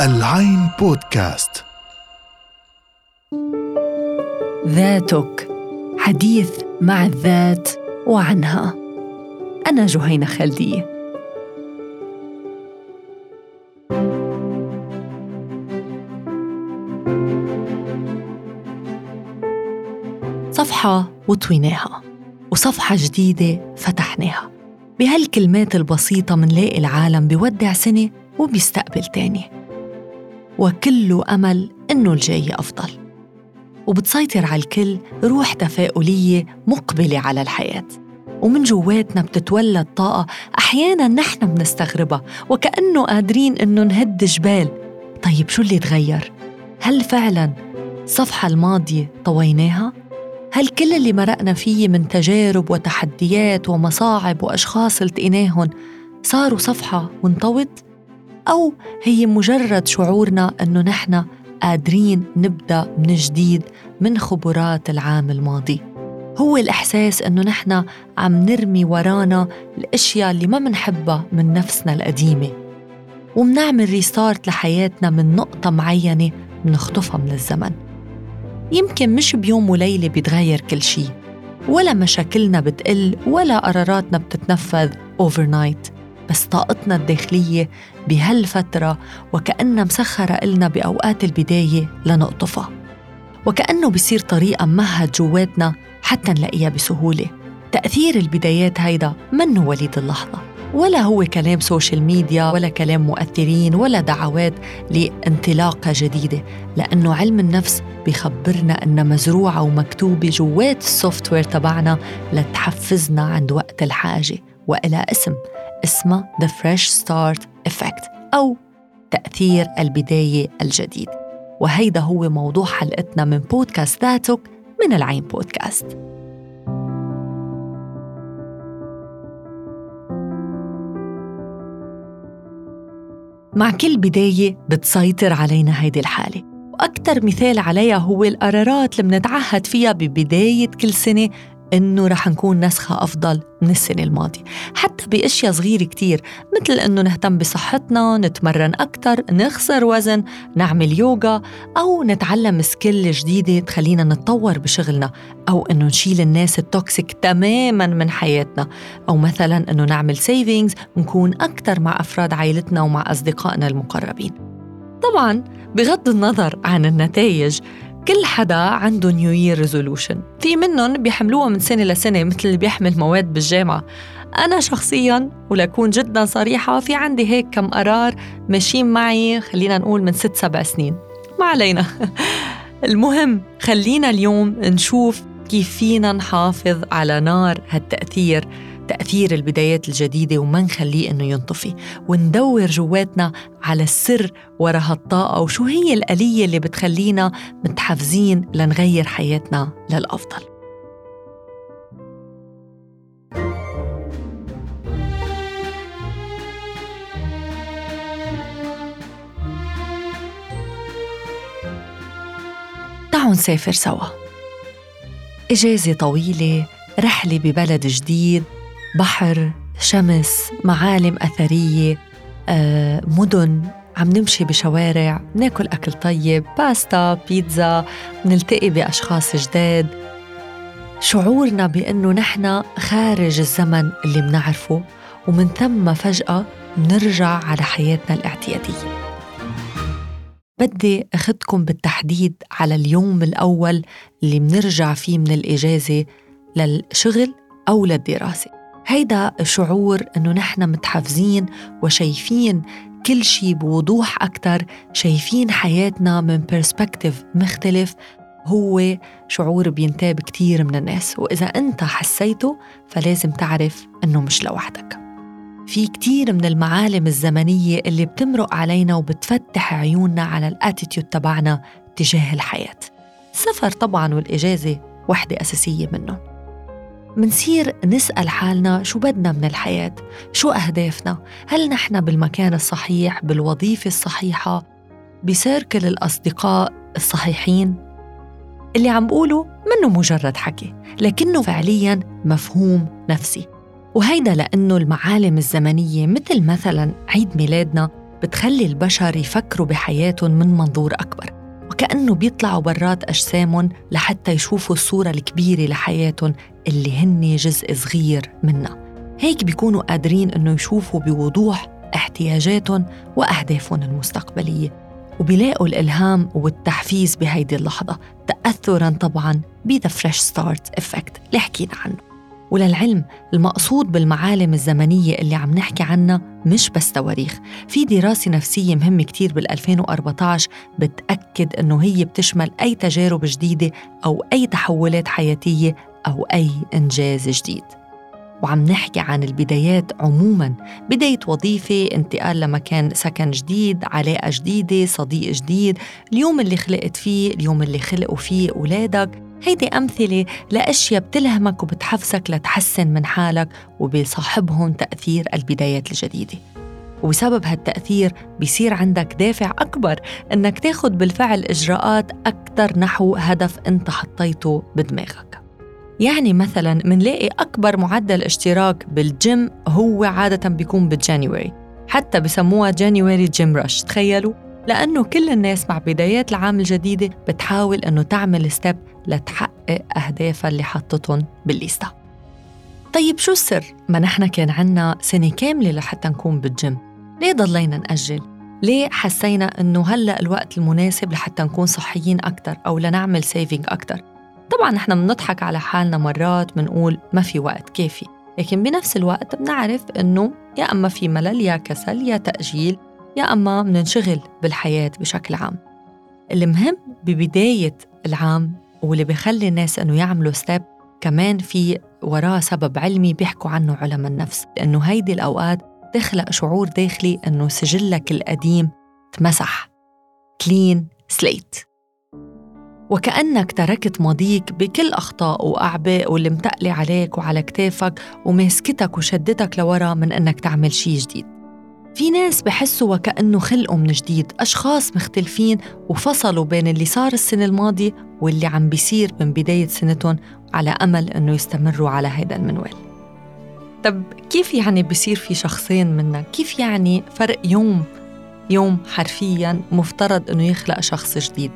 العين بودكاست. ذاتك حديث مع الذات وعنها. أنا جهينة خلدية صفحة وطويناها وصفحة جديدة فتحناها. بهالكلمات البسيطة منلاقي العالم بيودع سنة وبيستقبل تاني وكله أمل إنه الجاي أفضل وبتسيطر على الكل روح تفاؤلية مقبلة على الحياة ومن جواتنا بتتولد طاقة أحيانا نحن بنستغربها وكأنه قادرين إنه نهد جبال طيب شو اللي تغير؟ هل فعلا الصفحة الماضية طويناها؟ هل كل اللي مرقنا فيه من تجارب وتحديات ومصاعب وأشخاص التقيناهم صاروا صفحة وانطوت؟ أو هي مجرد شعورنا أنه نحن قادرين نبدأ من جديد من خبرات العام الماضي. هو الإحساس أنه نحن عم نرمي ورانا الأشياء اللي ما منحبها من نفسنا القديمة. ومنعمل ريستارت لحياتنا من نقطة معينة منخطفها من الزمن. يمكن مش بيوم وليلة بيتغير كل شي. ولا مشاكلنا بتقل ولا قراراتنا بتتنفذ overnight. بس طاقتنا الداخلية بهالفترة وكأنها مسخرة إلنا بأوقات البداية لنقطفها. وكأنه بصير طريق ممهد جواتنا حتى نلاقيها بسهولة. تأثير البدايات هيدا منه وليد اللحظة. ولا هو كلام social media ولا كلام مؤثرين ولا دعوات لانطلاقة جديدة. لأنه علم النفس بخبرنا أنها مزروعة ومكتوبة جوات السوفت وير تبعنا لتحفزنا عند وقت الحاجة وإلى اسم. اسمها The Fresh Start Effect أو تأثير البداية الجديد. وهيدا هو موضوع حلقتنا من بودكاست ذاتك من العين بودكاست. مع كل بداية بتسيطر علينا هيدي الحالة وأكثر مثال عليها هو القرارات اللي منتعهد فيها ببداية كل سنة إنه رح نكون نسخة أفضل من السنة الماضية. حتى بأشياء صغيرة كتير مثل إنه نهتم بصحتنا نتمرن أكتر نخسر وزن نعمل يوغا أو نتعلم skill جديدة تخلينا نتطور بشغلنا أو إنه نشيل الناس ال toxic تماما من حياتنا. أو مثلا إنه نعمل savings ونكون أكتر مع أفراد عائلتنا ومع أصدقائنا المقربين. طبعا بغض النظر عن النتائج كل حدا عنده New Year resolution في منهم بيحملوها من سنة لسنة مثل اللي بيحمل مواد بالجامعة. أنا شخصياً ولأكون جدا صريحة في عندي هيك كم قرار ماشيين معي خلينا نقول من ست سبع سنين. ما علينا. المهم خلينا اليوم نشوف كيف فينا نحافظ على نار هالتأثير. تأثير البدايات الجديدة وما نخليه إنه ينطفي. وندور جواتنا على السر ورا هالطاقة وشو هي الآلية اللي بتخلينا متحفزين لنغير حياتنا للأفضل؟ تعالوا نسافر سوا. إجازة طويلة رحلة ببلد جديد. بحر شمس معالم أثرية آه، مدن. عم نمشي بشوارع ناكل أكل طيب باستا بيتزا نلتقي بأشخاص جداد. شعورنا بأنه نحن خارج الزمن اللي منعرفه ومن ثم فجأة منرجع على حياتنا الاعتيادية. بدي أخدكم بالتحديد على اليوم الأول اللي منرجع فيه من الإجازة للشغل أو للدراسة. هيدا شعور إنه نحن متحفزين وشايفين كل شيء بوضوح أكثر شايفين حياتنا من برسبكتيف مختلف. هو شعور بينتاب كتير من الناس وإذا أنت حسيته فلازم تعرف أنه مش لوحدك. في كتير من المعالم الزمنية اللي بتمرق علينا وبتفتح عيوننا على الاتيتيود تبعنا تجاه الحياة. السفر طبعا والإجازة وحدة أساسية منهم منصير نسأل حالنا شو بدنا من الحياة؟ شو أهدافنا؟ هل نحن بالمكان الصحيح بالوظيفة الصحيحة؟ بسيركل الأصدقاء الصحيحين؟ اللي عم بقوله منه مجرد حكي لكنه فعليا مفهوم نفسي. وهيدا لأنه المعالم الزمنية مثل مثلا عيد ميلادنا بتخلي البشر يفكروا بحياتهم من منظور أكبر. وكأنه بيطلعوا برات أجسامهم لحتى يشوفوا الصورة الكبيرة لحياتهم اللي هن جزء صغير منها. هيك بيكونوا قادرين إنه يشوفوا بوضوح احتياجاتهم وأهدافهم المستقبلية وبيلاقوا الإلهام والتحفيز بهيدي اللحظة تأثراً طبعاً ب the fresh start effect اللي حكينا عنه. وللعلم المقصود بالمعالم الزمنية اللي عم نحكي عنها مش بس تواريخ. في دراسة نفسية مهمة كتير بال 2014 بتأكد أنه هي بتشمل أي تجارب جديدة أو أي تحولات حياتية أو أي إنجاز جديد. وعم نحكي عن البدايات عموما. بداية وظيفة انتقال لمكان سكن جديد علاقة جديدة صديق جديد. اليوم اللي خلقت فيه اليوم اللي خلقوا فيه أولادك. هيدي أمثلة لأشياء بتلهمك وبتحفزك لتحسن من حالك وبيصاحبهم تأثير البدايات الجديدة. وبسبب هالتأثير بيصير عندك دافع أكبر إنك تاخد بالفعل إجراءات أكثر نحو هدف أنت حطيته بدماغك. يعني مثلا منلاقي أكبر معدل اشتراك بالجيم هو عادة بيكون بالجانيوري حتى بسموها January gym rush تخيلوا؟ لأنه كل الناس مع بدايات العام الجديدة بتحاول أنه تعمل step لتحقق أهدافها اللي حطتهم بالليستة طيب شو السر؟ ما نحن كان عنا سنة كاملة لحتى نكون بالجيم ليه ضلينا نأجل؟ ليه حسينا أنه هلأ الوقت المناسب لحتى نكون صحيين أكتر أو لنعمل saving أكتر؟ طبعا نحن بنضحك على حالنا مرات بنقول ما في وقت كافي لكن بنفس الوقت بنعرف أنه يا أما في ملل يا كسل يا تأجيل يا أما مننشغل بالحياة بشكل عام. المهم ببداية العام واللي بيخلي الناس أنه يعملوا step كمان في وراه سبب علمي بيحكوا عنه علماء النفس. لأنه هيدي الأوقات تخلق شعور داخلي أنه سجلك القديم تمسح clean slate وكأنك تركت ماضيك بكل أخطاء وأعباء واللي متقلي عليك وعلى كتافك وماسكتك وشدتك لورا من أنك تعمل شي جديد. في ناس بحسوا وكأنه خلقوا من جديد أشخاص مختلفين وفصلوا بين اللي صار السنة الماضية واللي عم بيصير من بداية سنتهم على أمل أنه يستمروا على هيدا المنوال طب كيف يعني بيصير في شخصين منا؟ كيف يعني فرق يوم يوم حرفيا مفترض أنه يخلق شخص جديد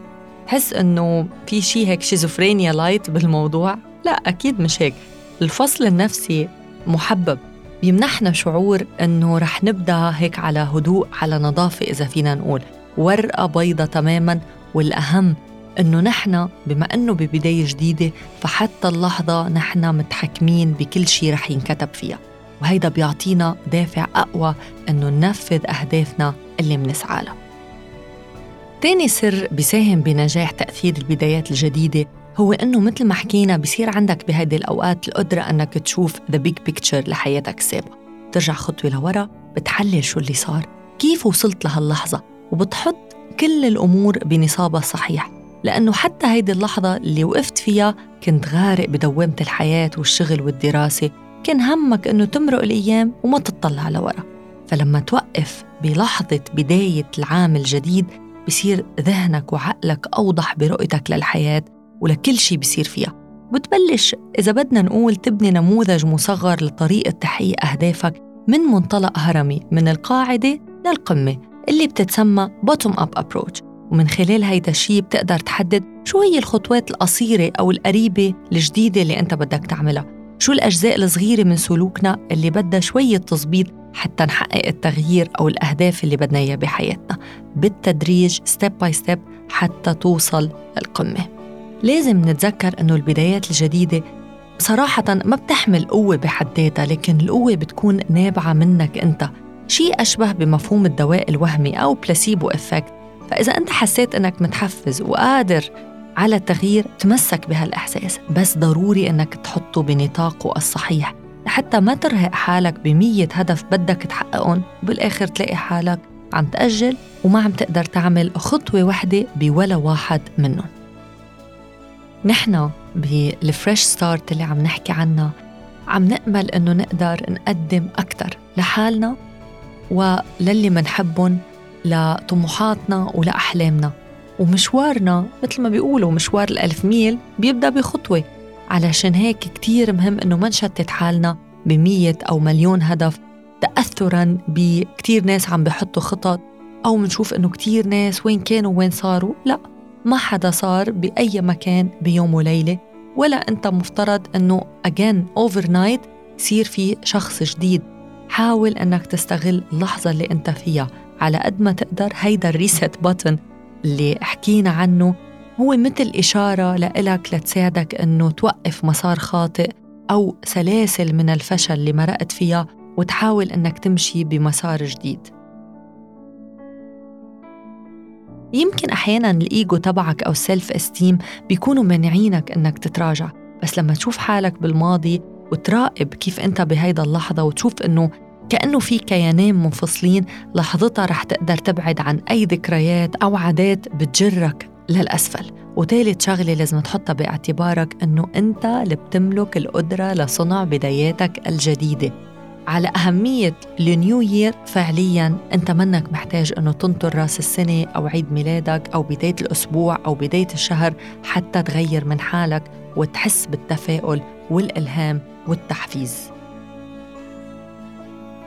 حس أنه في شيء هيك شيزوفرينيا light بالموضوع؟ لا أكيد مش هيك الفصل النفسي محبب بيمنحنا شعور إنه رح نبدأ هيك على هدوء على نظافة إذا فينا نقول. ورقة بيضة تماما والأهم إنه نحن بما إنه ببداية جديدة فحتى اللحظة نحن متحكمين بكل شيء رح ينكتب فيها. وهيدا بيعطينا دافع أقوى إنه ننفذ أهدافنا اللي منسعى لها. تاني سر بيساهم بنجاح تأثير البدايات الجديدة هو إنه مثل ما حكينا بصير عندك بهيدي الأوقات القدرة إنك تشوف the big picture لحياتك السابقة. بترجع خطوة لورا بتحلل شو اللي صار كيف وصلت لهاللحظة وبتحط كل الأمور بنصابها الصحيح لأنه حتى هيدي اللحظة اللي وقفت فيها كنت غارق بدوامة الحياة والشغل والدراسة. كان همك إنه تمرق الأيام وما تطلع لورا. فلما توقف بلحظة بداية العام الجديد بصير ذهنك وعقلك أوضح برؤيتك للحياة. ولكل شيء بيصير فيها. بتبلش إذا بدنا نقول تبني نموذج مصغر لطريقة تحقيق أهدافك من منطلق هرمي من القاعدة للقمة اللي بتتسمى bottom up approach. ومن خلال هيدا الشيء بتقدر تحدد شو هي الخطوات القصيرة أو القريبة الجديدة اللي أنت بدك تعملها. شو الأجزاء الصغيرة من سلوكنا اللي بدها شوية تظبيط حتى نحقق التغيير أو الأهداف اللي بدنا إياها بحياتنا. بالتدريج step by step حتى توصل للقمة. لازم نتذكر أنه البدايات الجديدة صراحة ما بتحمل قوة بحد ذاتها لكن القوة بتكون نابعة منك أنت. شيء أشبه بمفهوم الدواء الوهمي أو placebo effect فإذا أنت حسيت أنك متحفز وقادر على التغيير تمسك بهالإحساس. بس ضروري أنك تحطه بنطاقه الصحيح. لحتى ما ترهق حالك بمية هدف بدك تحققهم وبالآخر تلاقي حالك عم تأجل وما عم تقدر تعمل خطوة واحدة بولا واحد منهم. نحن بال fresh start اللي عم نحكي عنها عم نأمل إنه نقدر نقدم أكثر لحالنا وللي منحبهم لطموحاتنا ولأحلامنا. ومشوارنا مثل ما بيقولوا مشوار الألف ميل بيبدأ بخطوة علشان هيك كتير مهم إنه ما نشتت حالنا بمية أو مليون هدف تأثرا بكتير ناس عم بحطوا خطط أو منشوف إنه كتير ناس وين كانوا وين صاروا لا. ما حدا صار بأي مكان بيوم وليلة ولا أنت مفترض إنه again overnight يصير في شخص جديد. حاول إنك تستغل اللحظة اللي أنت فيها. على قد ما تقدر هيدا الريست بutton اللي حكينا عنه. هو مثل إشارة لإلك لتساعدك إنه توقف مسار خاطئ أو سلاسل من الفشل اللي مرقت فيها وتحاول إنك تمشي بمسار جديد. يمكن أحيانا الإيجو تبعك أو السيلف استيم بيكونوا مانعينك إنك تتراجع. بس لما تشوف حالك بالماضي وتراقب كيف أنت بهيدا اللحظة وتشوف إنه كأنه في كيانين منفصلين لحظتها رح تقدر تبعد عن أي ذكريات أو عادات بتجرك للأسفل. وثالث شغلة لازم تحطها باعتبارك أنه أنت اللي بتملك القدرة لصنع بداياتك الجديدة. على أهمية النيو يير فعليا أنت منك محتاج أنه تنطر رأس السنة أو عيد ميلادك أو بداية الأسبوع أو بداية الشهر حتى تغير من حالك وتحس بالتفاؤل والإلهام والتحفيز.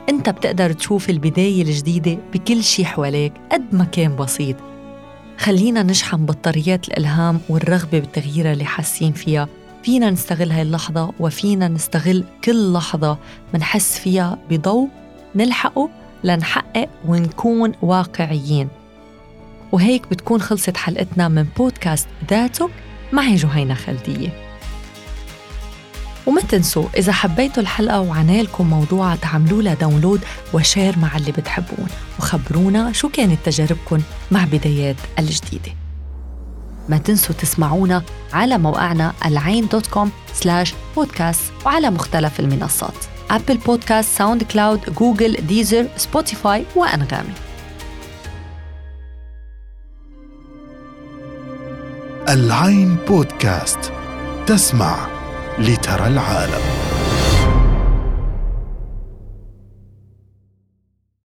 أنت بتقدر تشوف البداية الجديدة بكل شي حواليك قد ما كان بسيط. خلينا نشحن بطاريات الإلهام والرغبة بالتغيير اللي حاسين فيها فينا نستغل هاي اللحظة وفينا نستغل كل لحظة منحس فيها بضوء نلحقه لنحقق ونكون واقعيين. وهيك بتكون خلصت حلقتنا من بودكاست ذاتك. معي جهينة خلدية وما تنسوا إذا حبيتوا الحلقة وعنى لكم موضوع تعملوا لها download و share مع اللي بتحبون. وخبرونا شو كانت تجاربكم مع بدايات الجديدة. ما تنسوا تسمعونا على موقعنا العين dot com slash podcast وعلى مختلف المنصات. أبل بودكاست، ساوند كلاود، جوجل، ديزر، سبوتيفاي وأنغامي. العين بودكاست تسمع لترى العالم.